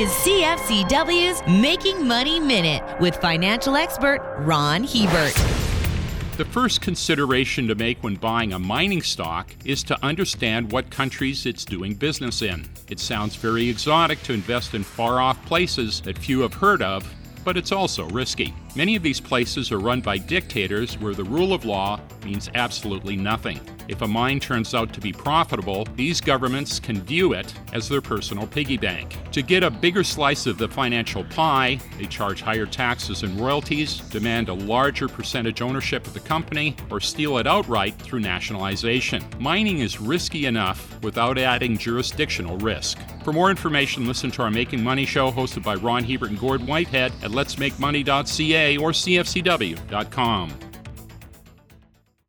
is CFCW's Making Money Minute with financial expert Ron Hebert. The first consideration to make when buying a mining stock is to understand what countries it's doing business in. It sounds very exotic to invest in far off places that few have heard of, but it's also risky. Many of these places are run by dictators where the rule of law means absolutely nothing. If a mine turns out to be profitable, these governments can view it as their personal piggy bank. To get a bigger slice of the financial pie, they charge higher taxes and royalties, demand a larger percentage ownership of the company, or steal it outright through nationalization. Mining is risky enough without adding jurisdictional risk. For more information, listen to our Making Money show hosted by Ron Hebert and Gord Whitehead at letsmakemoney.ca or cfcw.com.